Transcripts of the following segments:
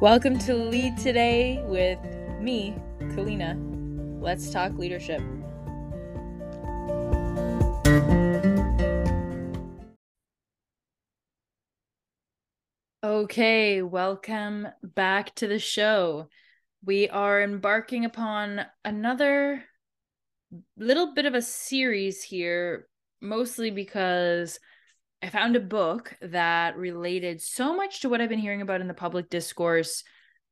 Welcome to Lead Today with me, Kalyna. Let's talk leadership. Okay, welcome back to the show. We are embarking upon another little bit of a series here, mostly because I found a book that related so much to what I've been hearing about in the public discourse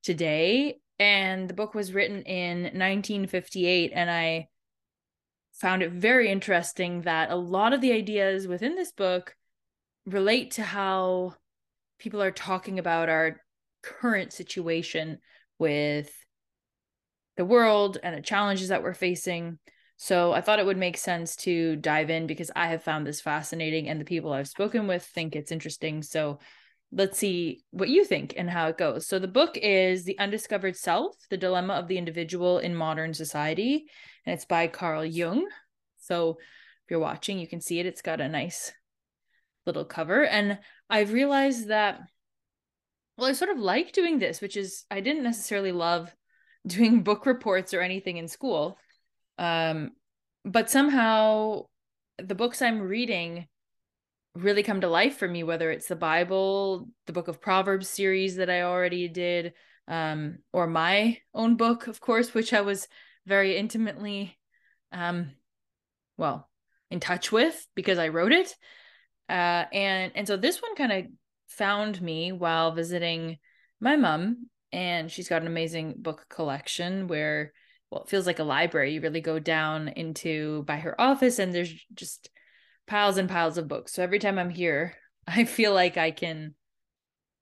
today. And the book was written in 1958. And I found it very interesting that a lot of the ideas within this book relate to how people are talking about our current situation with the world and the challenges that we're facing. So I thought it would make sense to dive in because I have found this fascinating and the people I've spoken with think it's interesting. So let's see what you think and how it goes. So the book is The Undiscovered Self: The Dilemma of the Individual in Modern Society and it's by Carl Jung. So if you're watching, you can see it. It's got a nice little cover and I've realized that well I sort of like doing this, which is I didn't necessarily love doing book reports or anything in school um, but somehow the books I'm reading really come to life for me, whether it's the Bible, the book of Proverbs series that I already did, um, or my own book, of course, which I was very intimately, um, well, in touch with because I wrote it. Uh, and and so this one kind of found me while visiting my mom, and she's got an amazing book collection where well, it feels like a library. You really go down into by her office and there's just piles and piles of books. So every time I'm here, I feel like I can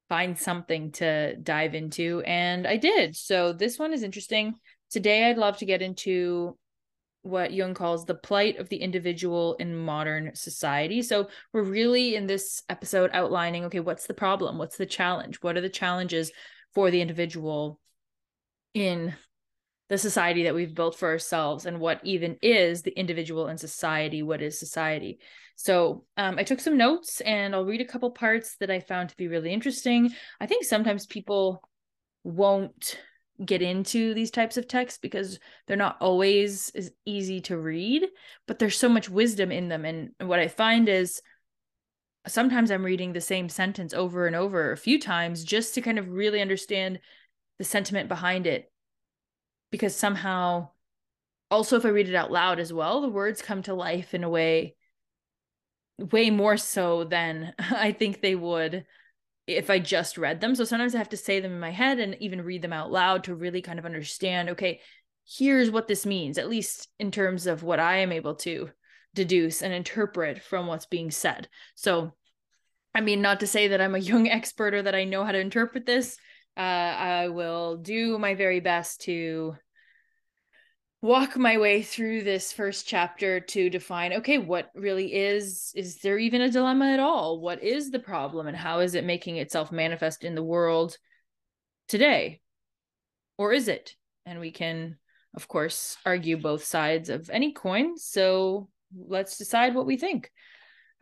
find something to dive into. And I did. So this one is interesting. Today, I'd love to get into what Jung calls the plight of the individual in modern society. So we're really in this episode outlining okay, what's the problem? What's the challenge? What are the challenges for the individual in the society that we've built for ourselves and what even is the individual in society what is society. So um, i took some notes and i'll read a couple parts that i found to be really interesting. I think sometimes people won't get into these types of texts because they're not always as easy to read but there's so much wisdom in them. And what i find is sometimes i'm reading the same sentence over and over a few times just to kind of really understand the sentiment behind it because somehow also if I read it out loud as well, the words come to life in a way way more so than I think they would if I just read them. So sometimes I have to say them in my head and even read them out loud to really kind of understand, okay, here's what this means, at least in terms of what I am able to deduce and interpret from what's being said. So I mean, not to say that I'm a Jung expert or that I know how to interpret this, uh, I will do my very best to walk my way through this first chapter to define okay what really is is there even a dilemma at all? What is the problem and how is it making itself manifest in the world today? Or is it? And we can of course argue both sides of any coin. So let's decide what we think.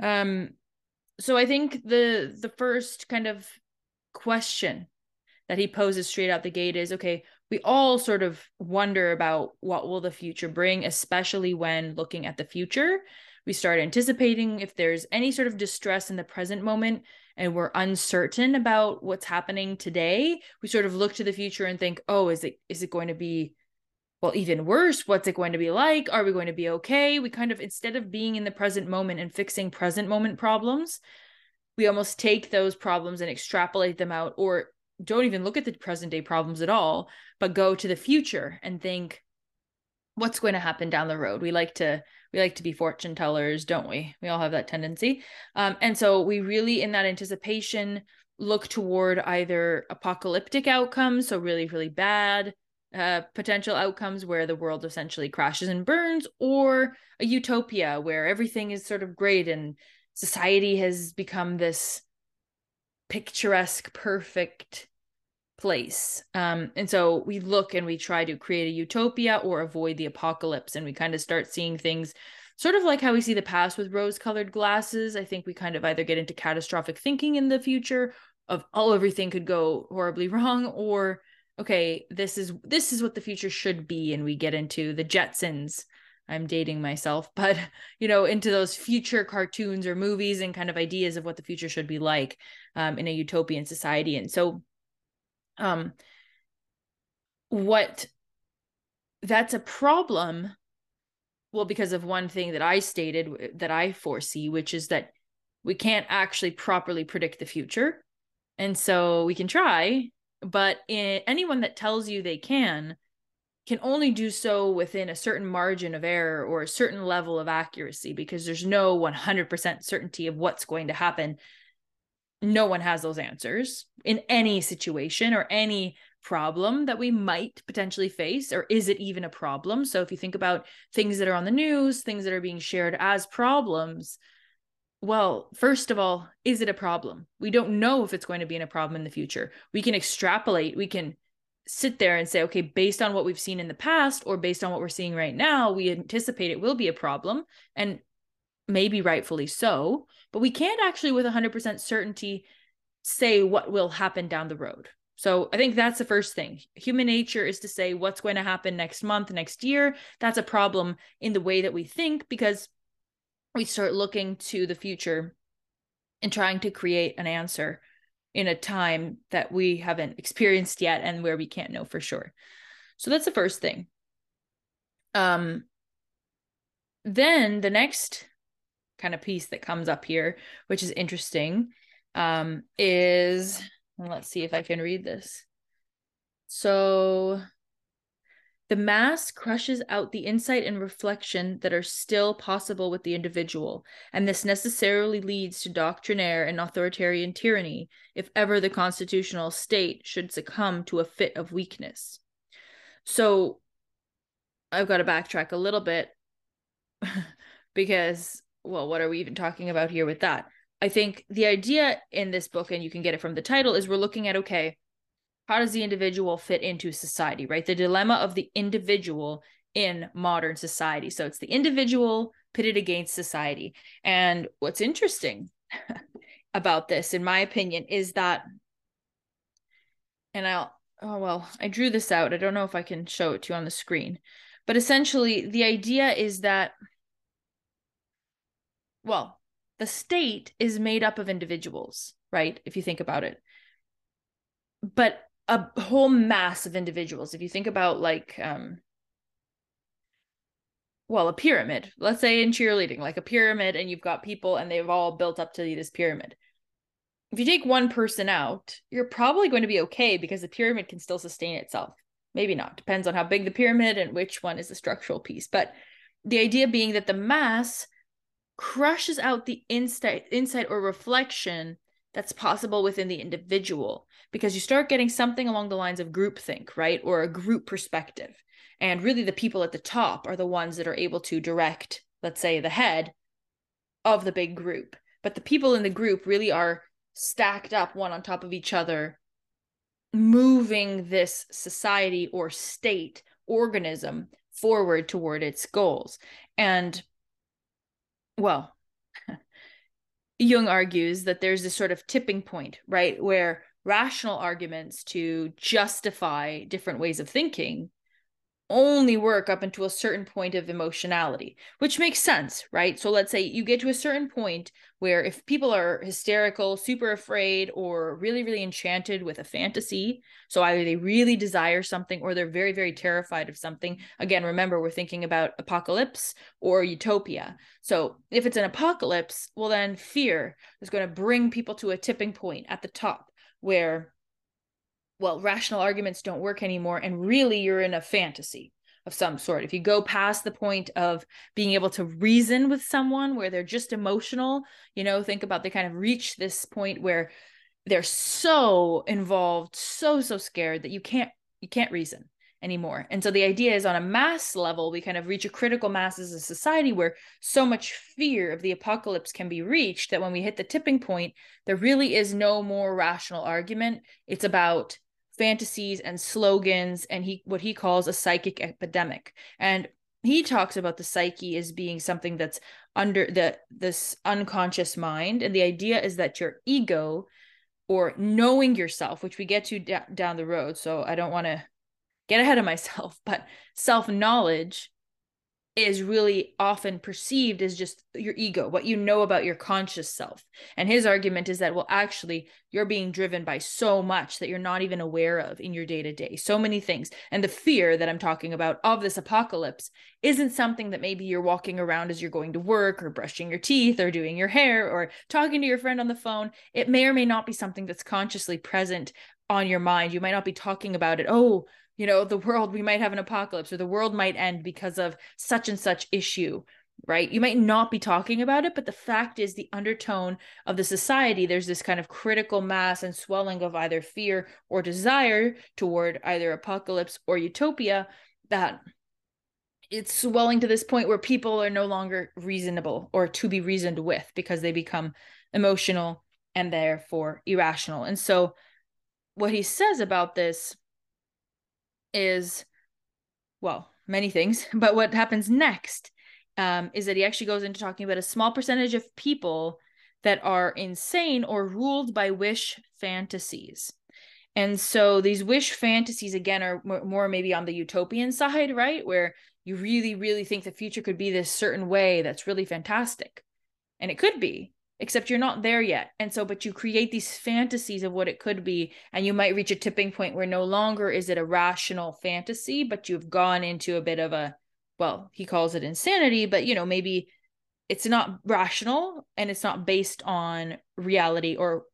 Um so i think the the first kind of question that he poses straight out the gate is okay we all sort of wonder about what will the future bring especially when looking at the future. We start anticipating if there's any sort of distress in the present moment and we're uncertain about what's happening today. We sort of look to the future and think oh is it is it going to be well even worse? What's it going to be like? Are we going to be okay? We kind of instead of being in the present moment and fixing present moment problems we almost take those problems and extrapolate them out or don't even look at the present day problems at all, but go to the future and think what's going to happen down the road. We like to we like to be fortune tellers, don't we? We all have that tendency. Um, and so we really in that anticipation look toward either apocalyptic outcomes, so really really bad uh, potential outcomes where the world essentially crashes and burns, or a utopia where everything is sort of great and society has become this picturesque, perfect place. Um, and so we look and we try to create a utopia or avoid the apocalypse, and we kind of start seeing things sort of like how we see the past with rose colored glasses. I think we kind of either get into catastrophic thinking in the future of oh everything could go horribly wrong or okay this is this is what the future should be and we get into the jetsons i'm dating myself but you know into those future cartoons or movies and kind of ideas of what the future should be like um, in a utopian society. And so um what that's a problem well because of one thing that i stated that i foresee which is that we can't actually properly predict the future. And so we can try but in, anyone that tells you they can can only do so within a certain margin of error or a certain level of accuracy because there's no 100% certainty of what's going to happen. No one has those answers in any situation or any problem that we might potentially face or is it even a problem? So if you think about things that are on the news things that are being shared as problems well first of all is it a problem? We don't know if it's going to be in a problem in the future. We can extrapolate we can sit there and say okay based on what we've seen in the past or based on what we're seeing right now we anticipate it will be a problem and maybe rightfully so but we can't actually with 100% certainty say what will happen down the road so I think that's the first thing. Human nature is to say what's going to happen next month, next year. That's a problem in the way that we think because we start looking to the future and trying to create an answer in a time that we haven't experienced yet and where we can't know for sure. So that's the first thing. Um then the next kind of piece that comes up here, which is interesting, um, is let's see if I can read this. So the mass crushes out the insight and reflection that are still possible with the individual, and this necessarily leads to doctrinaire and authoritarian tyranny if ever the constitutional state should succumb to a fit of weakness. So I've got to backtrack a little bit because, well, what are we even talking about here with that? I think the idea in this book, and you can get it from the title, is we're looking at okay, how does the individual fit into society, right? The dilemma of the individual in modern society. So it's the individual pitted against society. And what's interesting about this, in my opinion, is that, and I'll, oh, well, I drew this out. I don't know if I can show it to you on the screen, but essentially the idea is that, well, the state is made up of individuals, right? If you think about it. But a whole mass of individuals. If you think about like um well, a pyramid. Let's say in cheerleading, like a pyramid, and you've got people and they've all built up to this pyramid. If you take one person out, you're probably going to be okay because the pyramid can still sustain itself. Maybe not. Depends on how big the pyramid and which one is the structural piece. But the idea being that the mass crushes out the insight insight or reflection that's possible within the individual because you start getting something along the lines of groupthink right? Or a group perspective. And really the people at the top are the ones that are able to direct let's say the head of the big group. But the people in the group really are stacked up one on top of each other moving this society or state organism forward toward its goals. And well, Jung argues that there's this sort of tipping point, right, where rational arguments to justify different ways of thinking only work up into a certain point of emotionality, which makes sense, right? So let's say you get to a certain point where if people are hysterical, super afraid, or really, really enchanted with a fantasy, so either they really desire something or they're very, very terrified of something. Again, remember, we're thinking about apocalypse or utopia. So if it's an apocalypse, well, then fear is going to bring people to a tipping point at the top where well, rational arguments don't work anymore. And really, you're in a fantasy of some sort. If you go past the point of being able to reason with someone where they're just emotional, you know, think about they kind of reach this point where they're so involved, so, so scared that you can't, you can't reason anymore. And so the idea is on a mass level, we kind of reach a critical mass as a society where so much fear of the apocalypse can be reached that when we hit the tipping point, there really is no more rational argument. It's about fantasies and slogans and he what he calls a psychic epidemic and he talks about the psyche as being something that's under the this unconscious mind and the idea is that your ego or knowing yourself, which we get to d- down the road. So I don't want to get ahead of myself, but self knowledge is really often perceived as just your ego, what you know about your conscious self. And his argument is that, well, actually, you're being driven by so much that you're not even aware of in your day to day, so many things. And the fear that I'm talking about of this apocalypse isn't something that maybe you're walking around as you're going to work or brushing your teeth or doing your hair or talking to your friend on the phone. It may or may not be something that's consciously present on your mind. You might not be talking about it. Oh, you know the world we might have an apocalypse or the world might end because of such and such issue right? You might not be talking about it but the fact is the undertone of the society there's this kind of critical mass and swelling of either fear or desire toward either apocalypse or utopia that it's swelling to this point where people are no longer reasonable or to be reasoned with because they become emotional and therefore irrational. And so what he says about this is, well, many things, but what happens next um, is that he actually goes into talking about a small percentage of people that are insane or ruled by wish fantasies. And so these wish fantasies, again, are more maybe on the utopian side, right? Where you really, really think the future could be this certain way that's really fantastic. And it could be except you're not there yet. And so, but you create these fantasies of what it could be, and you might reach a tipping point where no longer is it a rational fantasy, but you've gone into a bit of a, well, he calls it insanity, but you know, maybe it's not rational and it's not based on reality or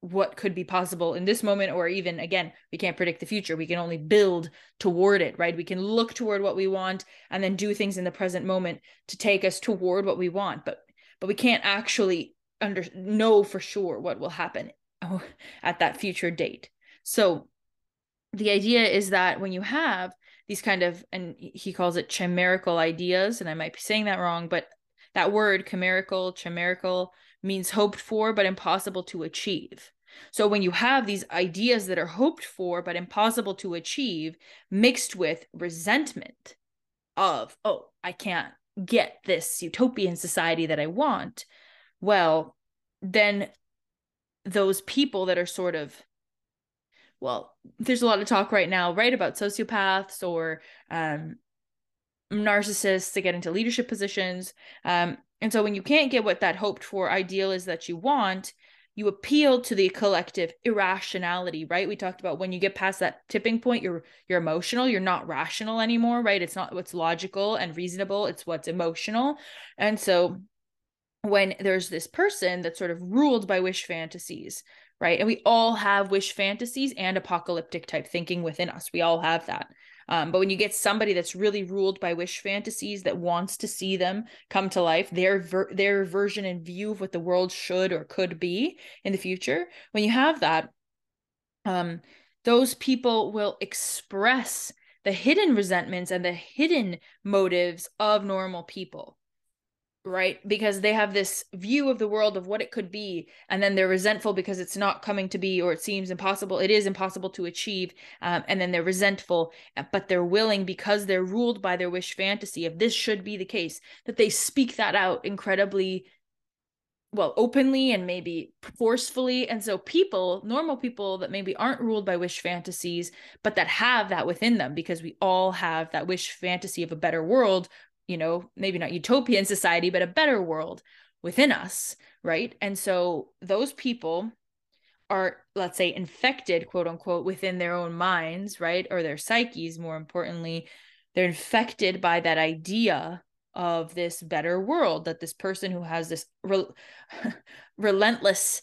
what could be possible in this moment or even again we can't predict the future. We can only build toward it right? We can look toward what we want and then do things in the present moment to take us toward what we want. But but we can't actually under know for sure what will happen at that future date. So the idea is that when you have these kind of and he calls it chimerical ideas and I might be saying that wrong but that word chimerical chimerical means hoped for but impossible to achieve. So when you have these ideas that are hoped for but impossible to achieve mixed with resentment of oh I can't get this utopian society that I want, well, then those people that are sort of well, there's a lot of talk right now, right, about sociopaths or um, narcissists to get into leadership positions. Um, and so when you can't get what that hoped for ideal is that you want, you appeal to the collective irrationality right? We talked about when you get past that tipping point you're you're emotional you're not rational anymore right? It's not what's logical and reasonable it's what's emotional. And so when there's this person that's sort of ruled by wish fantasies right? And we all have wish fantasies and apocalyptic type thinking within us. We all have that um, but when you get somebody that's really ruled by wish fantasies that wants to see them come to life, their ver- their version and view of what the world should or could be in the future, when you have that, um, those people will express the hidden resentments and the hidden motives of normal people right? Because they have this view of the world of what it could be and then they're resentful because it's not coming to be or it seems impossible it is impossible to achieve um, and then they're resentful uh, but they're willing because they're ruled by their wish fantasy if this should be the case that they speak that out incredibly well openly and maybe forcefully and so people normal people that maybe aren't ruled by wish fantasies but that have that within them because we all have that wish fantasy of a better world you know, maybe not utopian society, but a better world within us, right? And so those people are, let's say, infected, quote unquote, within their own minds, right? Or their psyches, more importantly, they're infected by that idea of this better world that this person who has this re- relentless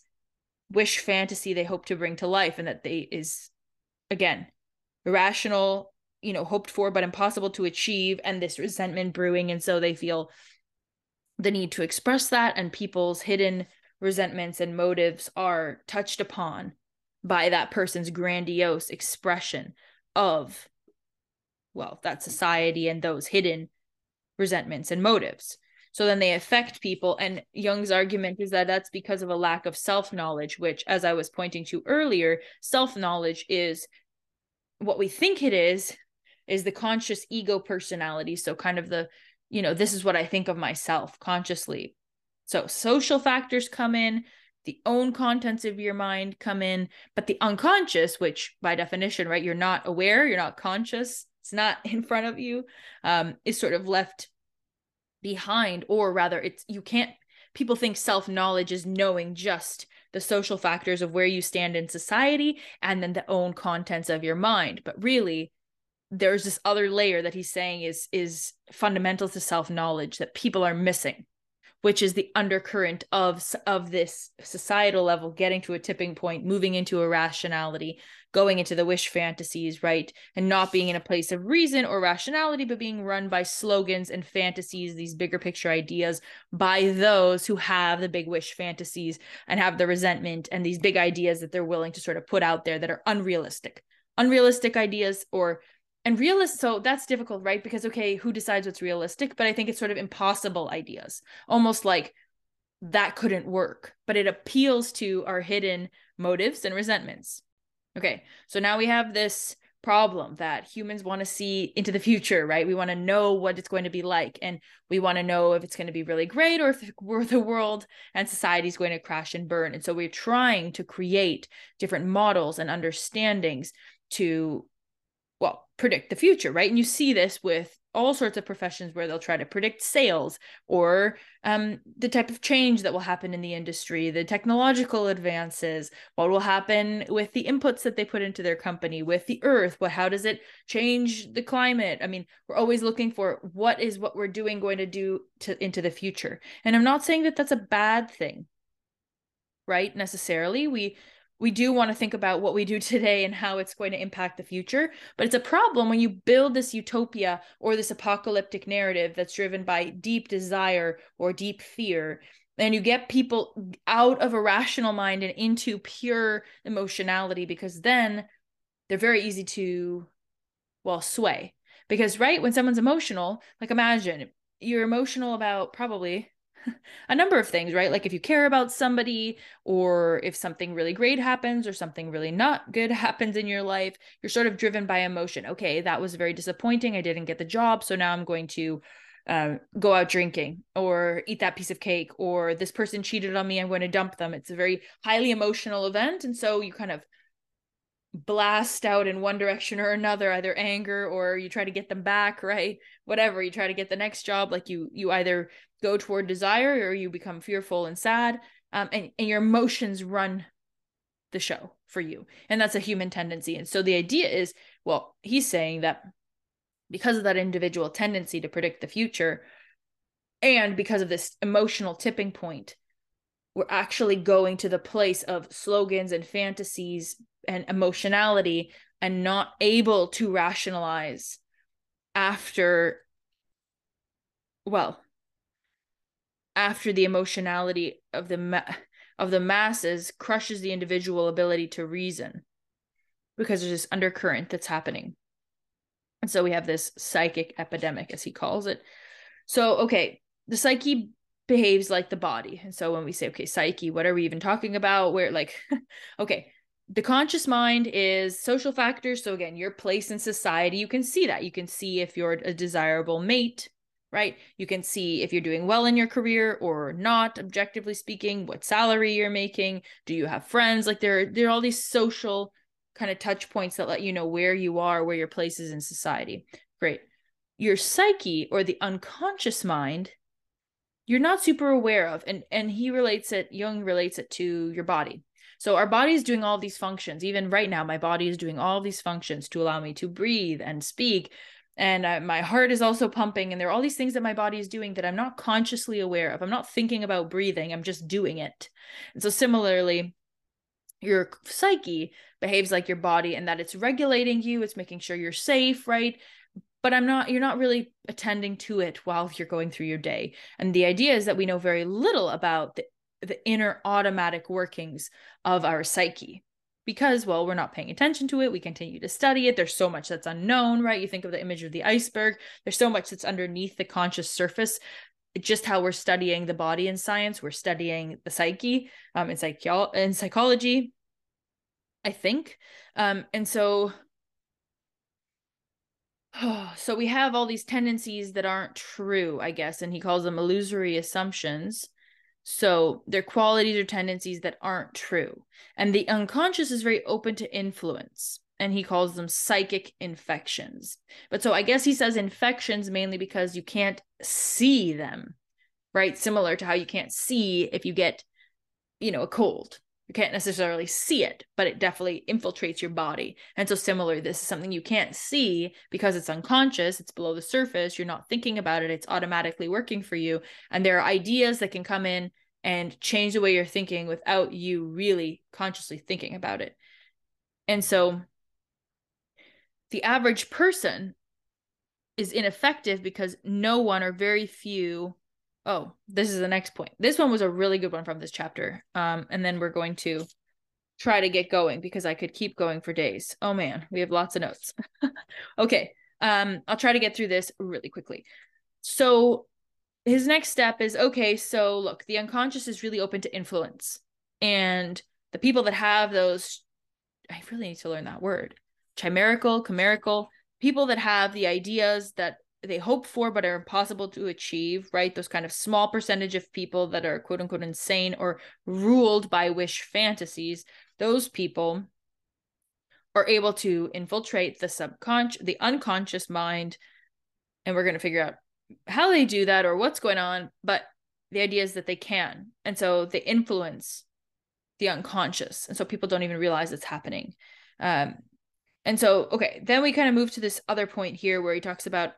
wish fantasy they hope to bring to life and that they is again irrational you know hoped for but impossible to achieve and this resentment brewing and so they feel the need to express that and people's hidden resentments and motives are touched upon by that person's grandiose expression of well that society and those hidden resentments and motives. So then they affect people and jung's argument is that that's because of a lack of self-knowledge which as i was pointing to earlier self-knowledge is what we think it is is the conscious ego personality. So, kind of the, you know, this is what I think of myself consciously. So, social factors come in, the own contents of your mind come in, but the unconscious, which by definition, right, you're not aware, you're not conscious, it's not in front of you, um, is sort of left behind, or rather, it's you can't. People think self knowledge is knowing just the social factors of where you stand in society and then the own contents of your mind. But really, there's this other layer that he's saying is is fundamental to self knowledge that people are missing which is the undercurrent of of this societal level getting to a tipping point moving into irrationality going into the wish fantasies right? And not being in a place of reason or rationality but being run by slogans and fantasies these bigger picture ideas by those who have the big wish fantasies and have the resentment and these big ideas that they're willing to sort of put out there that are unrealistic. Unrealistic ideas or and realist so that's difficult right? Because okay who decides what's realistic? But i think it's sort of impossible ideas. Almost like that couldn't work but it appeals to our hidden motives and resentments. Okay so now we have this problem that humans want to see into the future right? We want to know what it's going to be like and we want to know if it's going to be really great or if we're the world and society is going to crash and burn. And so we're trying to create different models and understandings to well predict the future right? And you see this with all sorts of professions where they'll try to predict sales or um, the type of change that will happen in the industry the technological advances what will happen with the inputs that they put into their company with the earth what how does it change the climate? I mean we're always looking for what is what we're doing going to do to into the future. And i'm not saying that that's a bad thing right necessarily. We we do want to think about what we do today and how it's going to impact the future. But it's a problem when you build this utopia or this apocalyptic narrative that's driven by deep desire or deep fear. And you get people out of a rational mind and into pure emotionality because then they're very easy to, well, sway. Because, right, when someone's emotional, like imagine you're emotional about probably a number of things, right? Like if you care about somebody or if something really great happens or something really not good happens in your life, you're sort of driven by emotion. Okay, that was very disappointing. I didn't get the job. So now I'm going to uh, go out drinking or eat that piece of cake or this person cheated on me. I'm going to dump them. It's a very highly emotional event. And so you kind of blast out in one direction or another either anger or you try to get them back right? Whatever you try to get the next job like you you either go toward desire or you become fearful and sad um, and, and your emotions run the show for you and that's a human tendency. And so the idea is well he's saying that because of that individual tendency to predict the future and because of this emotional tipping point we're actually going to the place of slogans and fantasies and emotionality and not able to rationalize after well after the emotionality of the ma- of the masses crushes the individual ability to reason because there's this undercurrent that's happening. And so we have this psychic epidemic as he calls it. So okay the psyche behaves like the body. And so when we say okay psyche what are we even talking about? Where like okay the conscious mind is social factors. So again your place in society you can see that. You can see if you're a desirable mate right? You can see if you're doing well in your career or not objectively speaking what salary you're making. Do you have friends? Like there there are all these social kind of touch points that let you know where you are where your place is in society. Great. Your psyche or the unconscious mind you're not super aware of and and he relates it jung relates it to your body so our body is doing all these functions. Even right now, my body is doing all these functions to allow me to breathe and speak. And uh, my heart is also pumping. And there are all these things that my body is doing that I'm not consciously aware of. I'm not thinking about breathing, I'm just doing it. And so, similarly, your psyche behaves like your body and that it's regulating you, it's making sure you're safe, right? But I'm not, you're not really attending to it while you're going through your day. And the idea is that we know very little about the the inner automatic workings of our psyche because well we're not paying attention to it. We continue to study it. There's so much that's unknown right? You think of the image of the iceberg. There's so much that's underneath the conscious surface. Just how we're studying the body in science we're studying the psyche um in psycho- in psychology i think. Um and so so we have all these tendencies that aren't true i guess and he calls them illusory assumptions So they're qualities or tendencies that aren't true. And the unconscious is very open to influence. And he calls them psychic infections. But so I guess he says infections mainly because you can't see them, right? Similar to how you can't see if you get, you know, a cold. You can't necessarily see it, but it definitely infiltrates your body. And so, similar, this is something you can't see because it's unconscious, it's below the surface, you're not thinking about it, it's automatically working for you. And there are ideas that can come in and change the way you're thinking without you really consciously thinking about it. And so, the average person is ineffective because no one or very few oh, this is the next point. This one was a really good one from this chapter. Um, and then we're going to try to get going because I could keep going for days. Oh man, we have lots of notes. okay. Um, I'll try to get through this really quickly. So his next step is okay, so look, the unconscious is really open to influence. And the people that have those, I really need to learn that word chimerical, chimerical, people that have the ideas that they hope for but are impossible to achieve, right? Those kind of small percentage of people that are quote unquote insane or ruled by wish fantasies, those people are able to infiltrate the subconscious, the unconscious mind. And we're going to figure out how they do that or what's going on. But the idea is that they can. And so they influence the unconscious. And so people don't even realize it's happening. Um, and so, okay, then we kind of move to this other point here where he talks about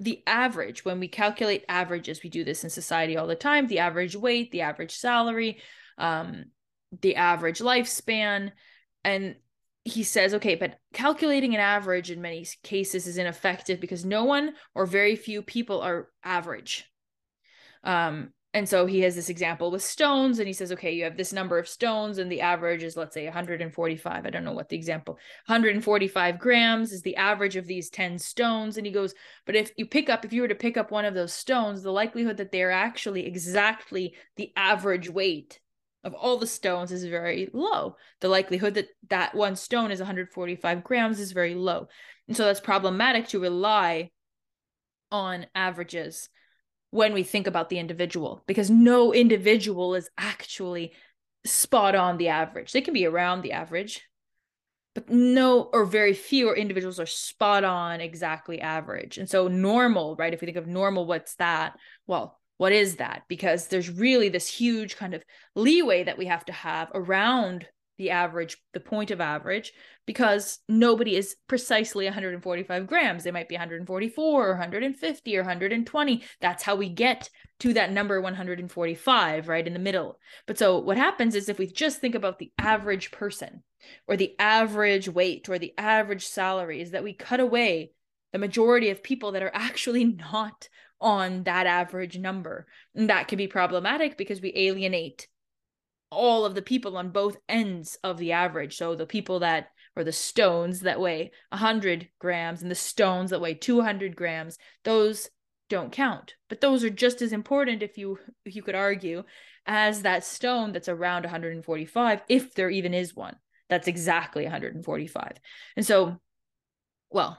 the average when we calculate averages we do this in society all the time the average weight the average salary um, the average lifespan. And he says okay but calculating an average in many cases is ineffective because no one or very few people are average. Um, and so he has this example with stones and he says okay you have this number of stones and the average is let's say 145 i don't know what the example 145 grams is the average of these 10 stones. And he goes but if you pick up if you were to pick up one of those stones the likelihood that they're actually exactly the average weight of all the stones is very low. The likelihood that that one stone is 145 grams is very low. And so that's problematic to rely on averages when we think about the individual because no individual is actually spot on the average. They can be around the average, but no or very few individuals are spot on exactly average. And so normal, right? If we think of normal, what's that? Well, what is that? Because there's really this huge kind of leeway that we have to have around the average, the point of average, because nobody is precisely 145 grams. They might be 144 or 150 or 120. That's how we get to that number 145, right in the middle. But so what happens is if we just think about the average person or the average weight or the average salary, is that we cut away the majority of people that are actually not on that average number. And that can be problematic because we alienate all of the people on both ends of the average. So the people that or the stones that weigh 100 grams and the stones that weigh 200 grams, those don't count. But those are just as important if you if you could argue as that stone that's around 145 if there even is one. That's exactly 145. And so well,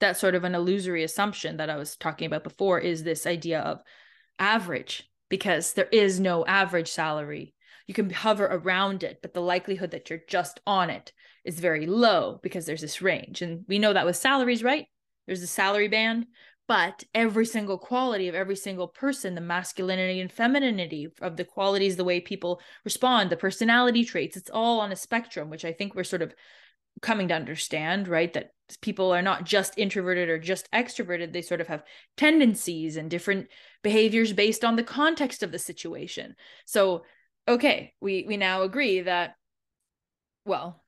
that's sort of an illusory assumption that I was talking about before is this idea of average because there is no average salary you can hover around it, but the likelihood that you're just on it is very low because there's this range. And we know that with salaries, right? There's a salary band, but every single quality of every single person, the masculinity and femininity of the qualities, the way people respond, the personality traits, it's all on a spectrum, which I think we're sort of coming to understand, right? That people are not just introverted or just extroverted. They sort of have tendencies and different behaviors based on the context of the situation. So okay, we we now agree that well,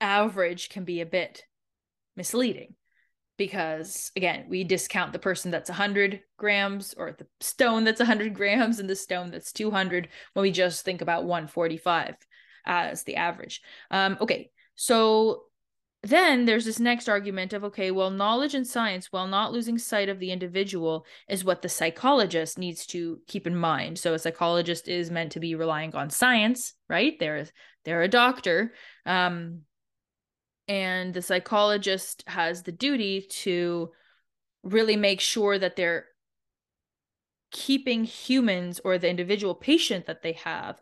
average can be a bit misleading because again, we discount the person that's 100 grams or the stone that's 100 grams and the stone that's 200 when we just think about 145 as the average. Um, okay, so then there's this next argument of okay well knowledge and science while not losing sight of the individual is what the psychologist needs to keep in mind. So a psychologist is meant to be relying on science right? They're they're a doctor um and the psychologist has the duty to really make sure that they're keeping humans or the individual patient that they have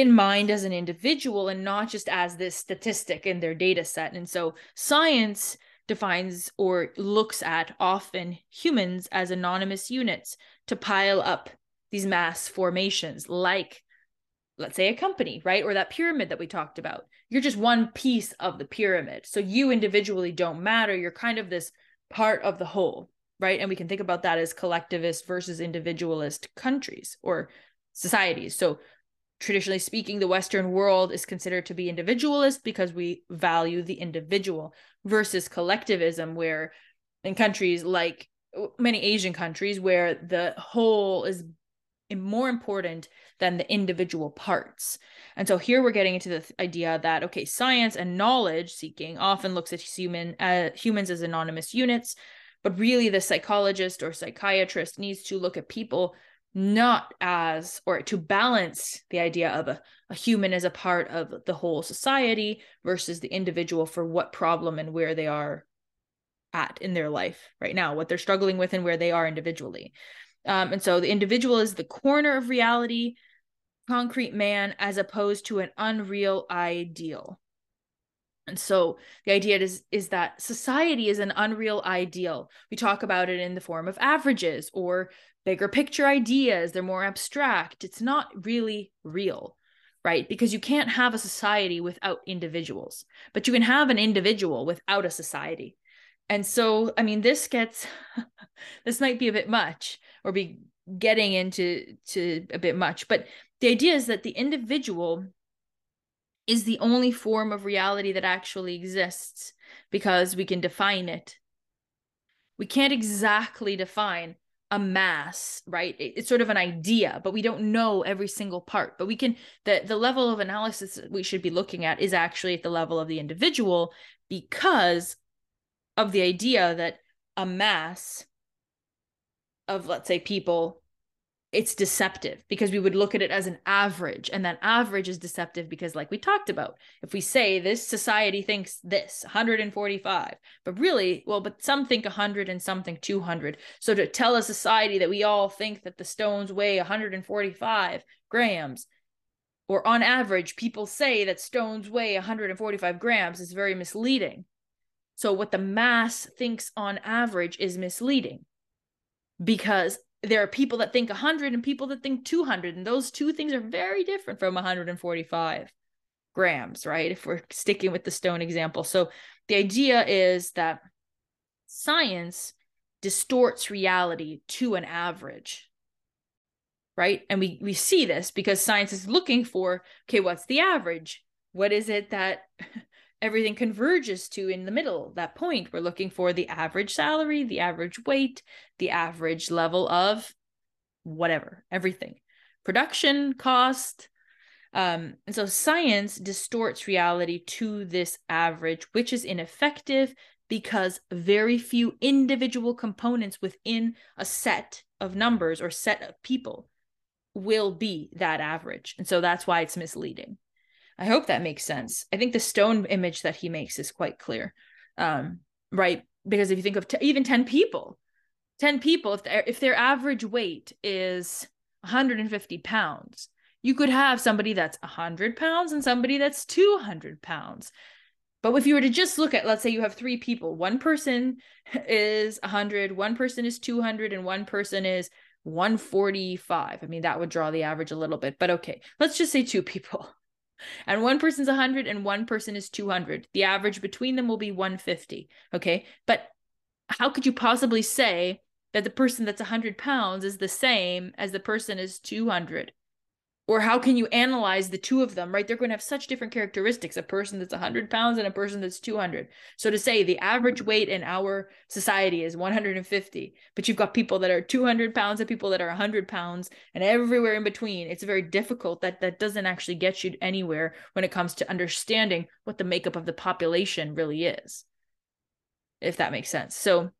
in mind as an individual and not just as this statistic in their data set. And so science defines or looks at often humans as anonymous units to pile up these mass formations, like, let's say, a company, right? Or that pyramid that we talked about. You're just one piece of the pyramid. So you individually don't matter. You're kind of this part of the whole, right? And we can think about that as collectivist versus individualist countries or societies. So traditionally speaking, the Western world is considered to be individualist because we value the individual versus collectivism, where in countries like many Asian countries, where the whole is more important than the individual parts. And so here we're getting into the idea that okay, science and knowledge seeking often looks at human uh, humans as anonymous units, but really the psychologist or psychiatrist needs to look at people not as or to balance the idea of a, a human as a part of the whole society versus the individual for what problem and where they are at in their life right now what they're struggling with and where they are individually. Um, and so the individual is the corner of reality concrete man as opposed to an unreal ideal and so the idea is is that society is an unreal ideal. We talk about it in the form of averages or bigger picture ideas. They're more abstract. It's not really real, right? Because you can't have a society without individuals, but you can have an individual without a society. And so, I mean, this gets this might be a bit much or be getting into to a bit much, but the idea is that the individual is the only form of reality that actually exists because we can define it. We can't exactly define a mass, right? It's sort of an idea, but we don't know every single part. But we can the the level of analysis we should be looking at is actually at the level of the individual because of the idea that a mass of let's say people it's deceptive because we would look at it as an average and that average is deceptive because like we talked about if we say this society thinks this 145 but really well but some think 100 and some think 200 so to tell a society that we all think that the stones weigh 145 grams or on average people say that stones weigh 145 grams is very misleading. So what the mass thinks on average is misleading because there are people that think 100 and people that think 200 and those two things are very different from 145 grams right? If we're sticking with the stone example. So the idea is that science distorts reality to an average right? And we we see this because science is looking for okay what's the average? What is it that everything converges to in the middle that point. We're looking for the average salary the average weight the average level of whatever everything. Production cost um, and so science distorts reality to this average which is ineffective because very few individual components within a set of numbers or set of people will be that average. And so that's why it's misleading I hope that makes sense. I think the stone image that he makes is quite clear. Um, right? Because if you think of t- even 10 people, 10 people, if, if their average weight is 150 pounds, you could have somebody that's 100 pounds and somebody that's 200 pounds. But if you were to just look at, let's say you have three people, one person is 100, one person is 200, and one person is 145. I mean, that would draw the average a little bit, but okay, let's just say two people and one person's 100 and one person is 200 the average between them will be 150 okay? But how could you possibly say that the person that's 100 pounds is the same as the person is 200 or how can you analyze the two of them right? They're going to have such different characteristics a person that's 100 pounds and a person that's 200 so to say the average weight in our society is 150 but you've got people that are 200 pounds and people that are 100 pounds and everywhere in between it's very difficult. That that doesn't actually get you anywhere when it comes to understanding what the makeup of the population really is if that makes sense. So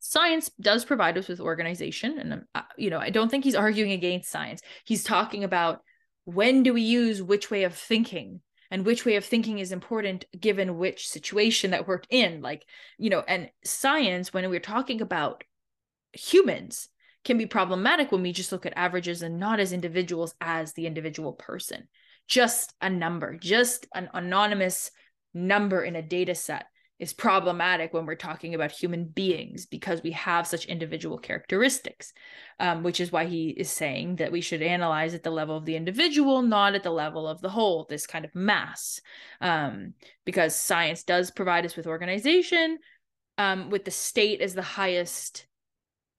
science does provide us with organization and uh, you know i don't think he's arguing against science. He's talking about when do we use which way of thinking and which way of thinking is important given which situation that we're in like you know and science when we're talking about humans can be problematic when we just look at averages and not as individuals as the individual person. Just a number just an anonymous number in a data set is problematic when we're talking about human beings because we have such individual characteristics, um, which is why he is saying that we should analyze at the level of the individual, not at the level of the whole, this kind of mass. Um, because science does provide us with organization, um, with the state as the highest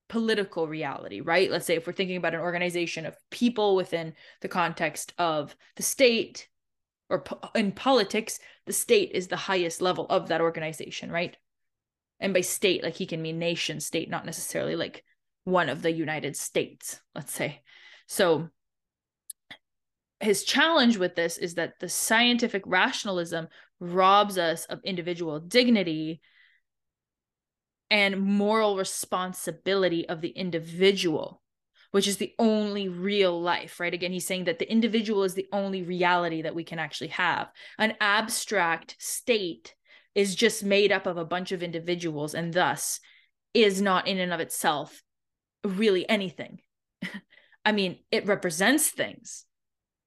political reality, right? Let's say if we're thinking about an organization of people within the context of the state, or po- in politics, the state is the highest level of that organization, right? And by state, like he can mean nation state, not necessarily like one of the United States, let's say. So his challenge with this is that the scientific rationalism robs us of individual dignity and moral responsibility of the individual which is the only real life, right? Again, he's saying that the individual is the only reality that we can actually have. An abstract state is just made up of a bunch of individuals and thus is not in and of itself really anything. I mean, it represents things,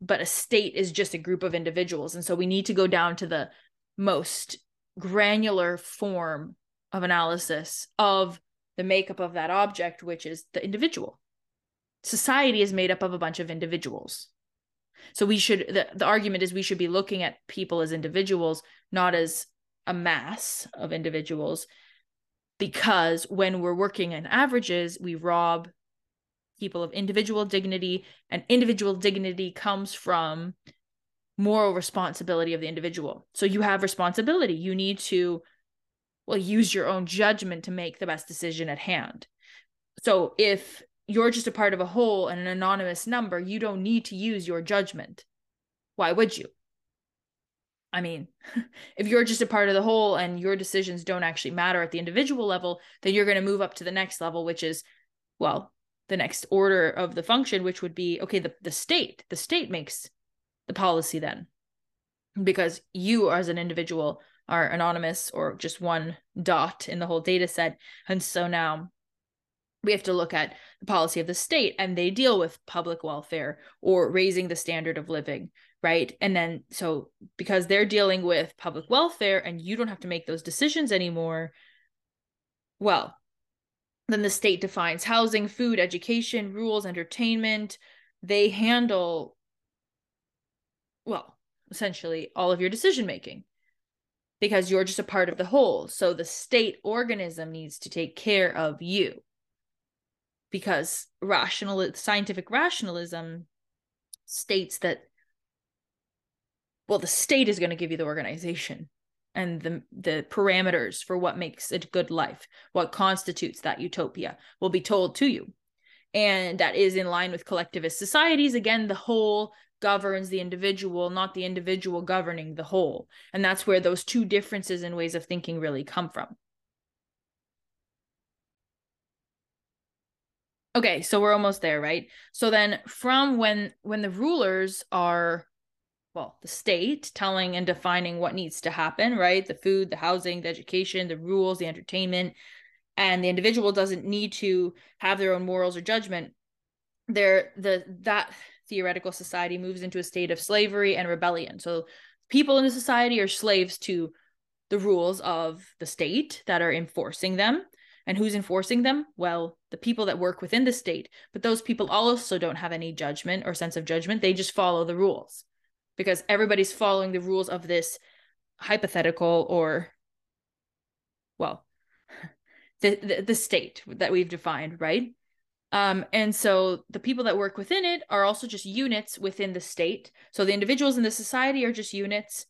but a state is just a group of individuals. And so we need to go down to the most granular form of analysis of the makeup of that object, which is the individual society is made up of a bunch of individuals. So we should the, the argument is we should be looking at people as individuals, not as a mass of individuals, because when we're working in averages, we rob people of individual dignity, and individual dignity comes from moral responsibility of the individual. So you have responsibility. You need to well use your own judgment to make the best decision at hand. So if you're just a part of a whole and an anonymous number, you don't need to use your judgment. Why would you? I mean, if you're just a part of the whole and your decisions don't actually matter at the individual level, then you're going to move up to the next level, which is, well, the next order of the function, which would be okay, the, the state. The state makes the policy then. Because you as an individual are anonymous or just one dot in the whole data set. And so now we have to look at the policy of the state and they deal with public welfare or raising the standard of living right? And then so because they're dealing with public welfare and you don't have to make those decisions anymore well then the state defines housing food education rules entertainment. They handle well essentially all of your decision making because you're just a part of the whole. So the state organism needs to take care of you because rational scientific rationalism states that well the state is going to give you the organization and the the parameters for what makes a good life what constitutes that utopia will be told to you. And that is in line with collectivist societies. Again the whole governs the individual not the individual governing the whole. And that's where those two differences in ways of thinking really come from okay so we're almost there right? So then from when when the rulers are well the state telling and defining what needs to happen right? The food the housing the education the rules the entertainment and the individual doesn't need to have their own morals or judgment. There the that theoretical society moves into a state of slavery and rebellion. So people in the society are slaves to the rules of the state that are enforcing them and who's enforcing them? Well, the people that work within the state. But those people also don't have any judgment or sense of judgment. They just follow the rules because everybody's following the rules of this hypothetical or, well, the, the, the state that we've defined, right? Um, and so the people that work within it are also just units within the state. So the individuals in the society are just units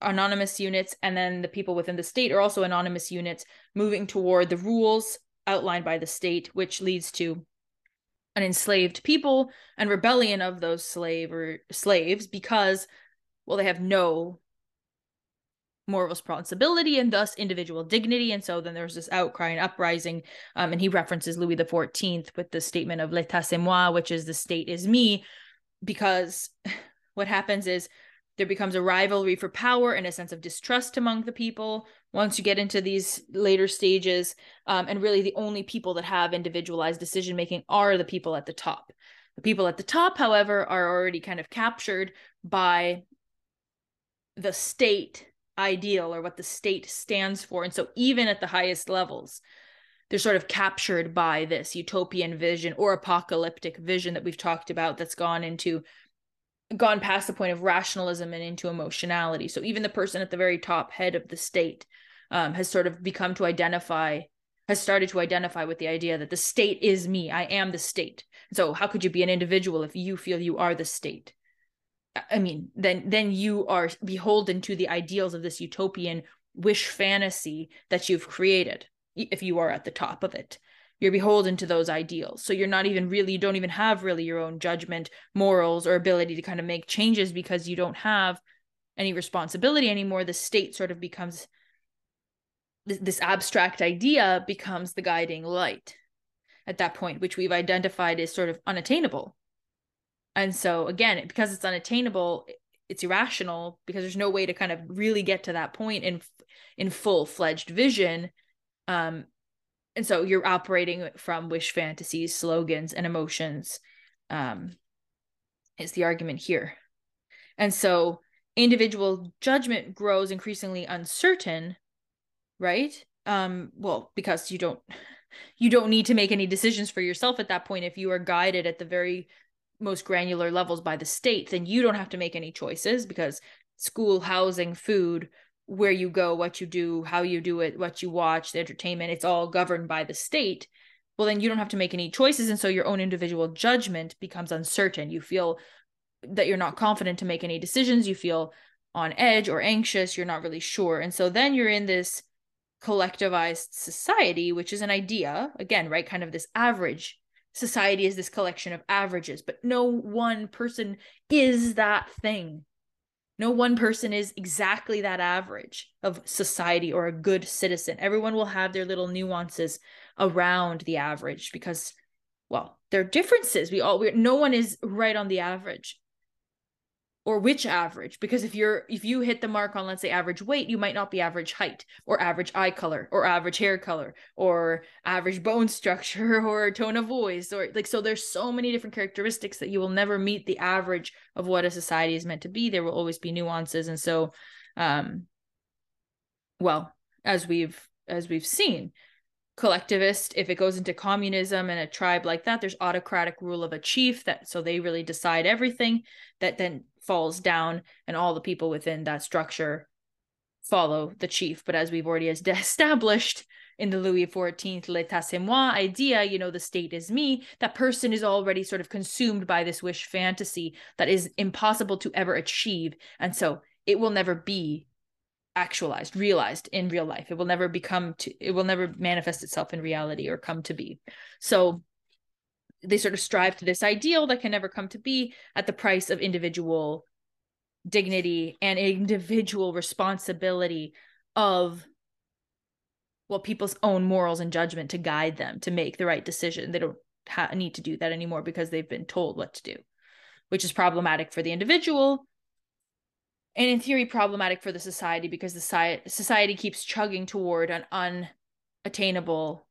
anonymous units and then the people within the state are also anonymous units moving toward the rules outlined by the state which leads to an enslaved people and rebellion of those slave or slaves because well they have no moral responsibility and thus individual dignity. And so then there's this outcry and uprising. Um, and he references louis the 14th with the statement of l'état c'est moi which is the state is me because what happens is there becomes a rivalry for power and a sense of distrust among the people once you get into these later stages um, and really the only people that have individualized decision making are the people at the top. The people at the top however are already kind of captured by the state ideal or what the state stands for and so even at the highest levels they're sort of captured by this utopian vision or apocalyptic vision that we've talked about that's gone into gone past the point of rationalism and into emotionality. So even the person at the very top head of the state um, has sort of become to identify has started to identify with the idea that the state is me. I am the state. So how could you be an individual if you feel you are the state? I mean then then you are beholden to the ideals of this utopian wish fantasy that you've created if you are at the top of it you're beholden to those ideals. So you're not even really you don't even have really your own judgment morals or ability to kind of make changes because you don't have any responsibility anymore. The state sort of becomes this, this abstract idea becomes the guiding light at that point which we've identified as sort of unattainable. And so again because it's unattainable it's irrational because there's no way to kind of really get to that point in in full-fledged vision um and so you're operating from wish fantasies slogans and emotions um is the argument here. And so individual judgment grows increasingly uncertain right? Um well because you don't you don't need to make any decisions for yourself at that point. If you are guided at the very most granular levels by the state then you don't have to make any choices because school housing food where you go, what you do, how you do it, what you watch, the entertainment, it's all governed by the state. Well, then you don't have to make any choices. And so your own individual judgment becomes uncertain. You feel that you're not confident to make any decisions. You feel on edge or anxious. You're not really sure. And so then you're in this collectivized society, which is an idea, again, right? Kind of this average society is this collection of averages, but no one person is that thing. No one person is exactly that average of society or a good citizen. Everyone will have their little nuances around the average because, well, there are differences. We all, we no one is right on the average or which average? Because if you're if you hit the mark on let's say average weight you might not be average height or average eye color or average hair color or average bone structure or tone of voice or like so there's so many different characteristics that you will never meet the average of what a society is meant to be. There will always be nuances. And so um well as we've as we've seen collectivist if it goes into communism and a tribe like that there's autocratic rule of a chief that so they really decide everything that then falls down and all the people within that structure follow the chief. But as we've already established in the louis xiv l'état c'est moi idea you know the state is me that person is already sort of consumed by this wish fantasy that is impossible to ever achieve. And so it will never be actualized realized in real life. It will never become to it will never manifest itself in reality or come to be. So they sort of strive to this ideal that can never come to be at the price of individual dignity and individual responsibility of well people's own morals and judgment to guide them to make the right decision. They don't ha- need to do that anymore because they've been told what to do which is problematic for the individual and in theory problematic for the society because the society, society keeps chugging toward an unattainable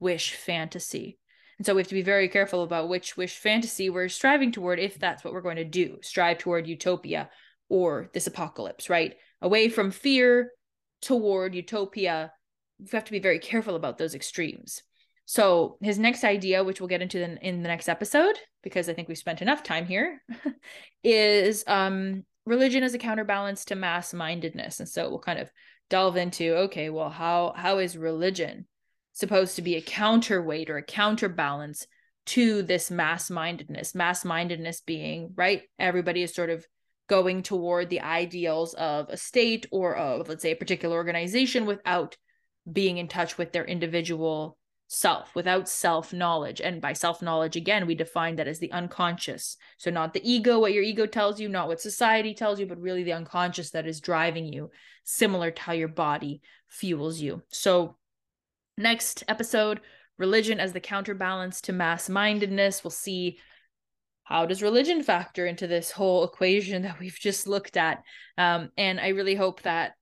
wish fantasy and so we have to be very careful about which wish fantasy we're striving toward if that's what we're going to do strive toward utopia or this apocalypse right? Away from fear toward utopia. We have to be very careful about those extremes. So his next idea which we'll get into in, in the next episode because i think we've spent enough time here is um religion as a counterbalance to mass mindedness and so we'll kind of delve into okay well how how is religion supposed to be a counterweight or a counterbalance to this mass mindedness. Mass mindedness being right everybody is sort of going toward the ideals of a state or of let's say a particular organization without being in touch with their individual self without self knowledge and by self knowledge again we define that as the unconscious. So not the ego what your ego tells you not what society tells you but really the unconscious that is driving you similar to how your body fuels you. So next episode religion as the counterbalance to mass mindedness we'll see how does religion factor into this whole equation that we've just looked at. Um, and i really hope that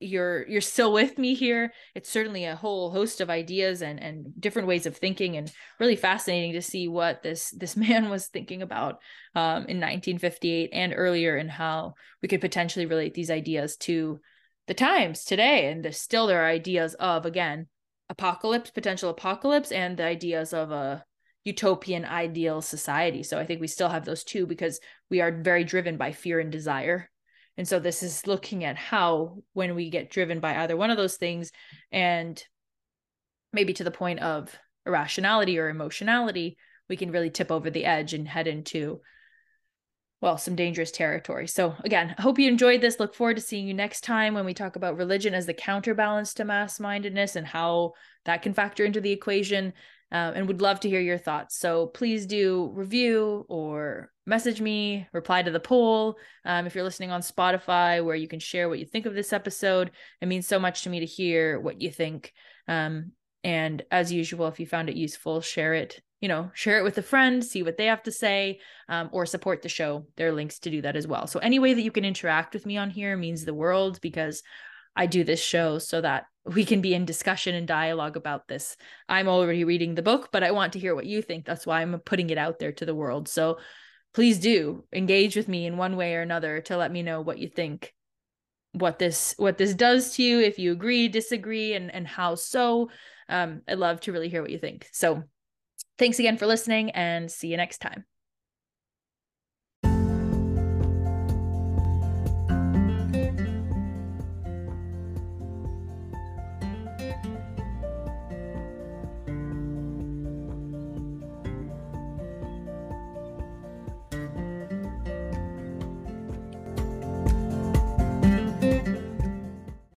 you're you're still with me here. It's certainly a whole host of ideas and and different ways of thinking and really fascinating to see what this this man was thinking about um, in 1958 and earlier and how we could potentially relate these ideas to the times today and there's still there are ideas of again apocalypse potential apocalypse and the ideas of a utopian ideal society. So i think we still have those two because we are very driven by fear and desire. And so this is looking at how when we get driven by either one of those things and maybe to the point of irrationality or emotionality, we can really tip over the edge and head into well, some dangerous territory. So, again, I hope you enjoyed this. Look forward to seeing you next time when we talk about religion as the counterbalance to mass mindedness and how that can factor into the equation um, and would love to hear your thoughts. So please do review or message me, reply to the poll. Um, if you're listening on Spotify, where you can share what you think of this episode, it means so much to me to hear what you think. Um, and as usual, if you found it useful, share it. You know, share it with a friend, see what they have to say, um, or support the show. There are links to do that as well. So any way that you can interact with me on here means the world because I do this show so that we can be in discussion and dialogue about this. I'm already reading the book, but I want to hear what you think. That's why I'm putting it out there to the world. So please do engage with me in one way or another to let me know what you think what this what this does to you if you agree disagree and and how so um i'd love to really hear what you think so thanks again for listening and see you next time